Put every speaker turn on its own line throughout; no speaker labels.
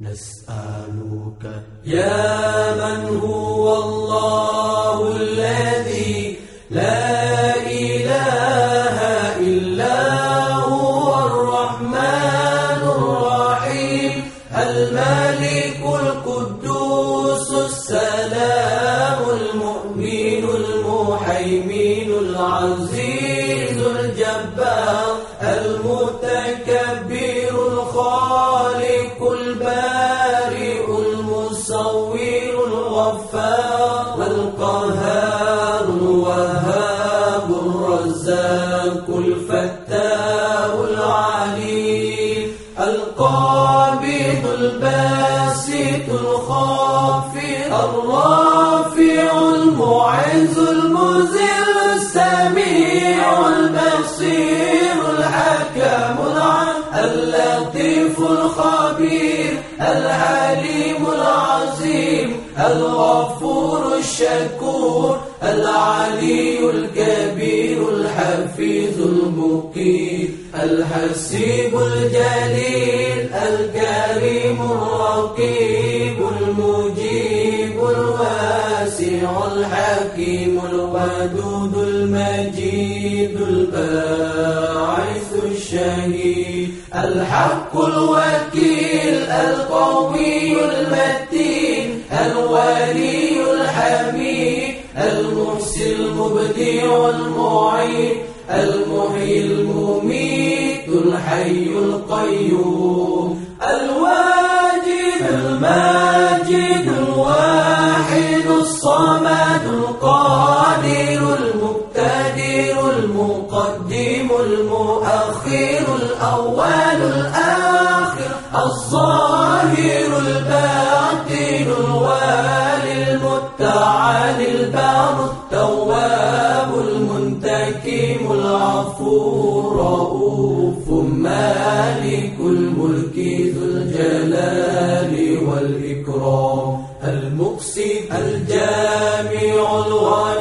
نسألك يا من هو الله الذي لا إله إلا هو الرحمن الرحيم الملك القدوس السلام المؤمن المحيمين العزيز الجبار المتكبر الغفار القهار الوهاب الرزاق الفتاح العليم القابض الباسط الخافض الرافع المعز المذل السميع البصير الحكم الخبير العليم العظيم الغفور الشكور العلي الكبير الحفيظ المقيم الحسيب الجليل الكريم الواسع الحكيم الودود المجيد الباعث الشهيد الحق الوكيل القوي المتين الولي الحميد المحسن المبدع المعين المحيي المميت الحي القيوم الواجد الماجد الأول الآخر الظاهر الباطن الوالي المتعالي البار التواب المنتكم العفو رؤوف مالك الملك ذو الجلال والإكرام المقسط الجامع الغني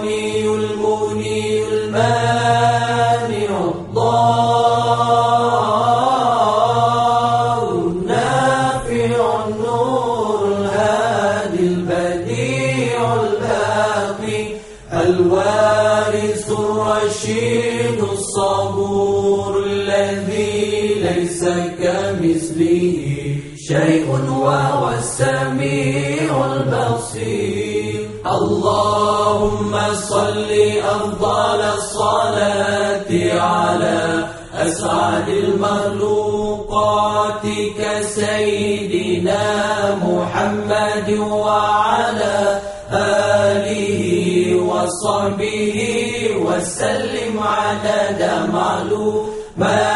الرشيد الصبور الذي ليس كمثله شيء وهو السميع البصير. اللهم صل أفضل الصلاة على أسعد المخلوقات كسيدنا محمد وعلى آله وصحبه وسلم عدد معلوماتك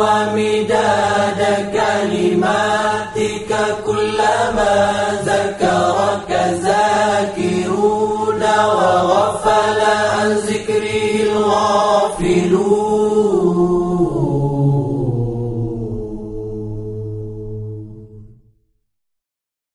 ومداد كلماتك كلما ذكرك ذاكرون وغفل عن ذكره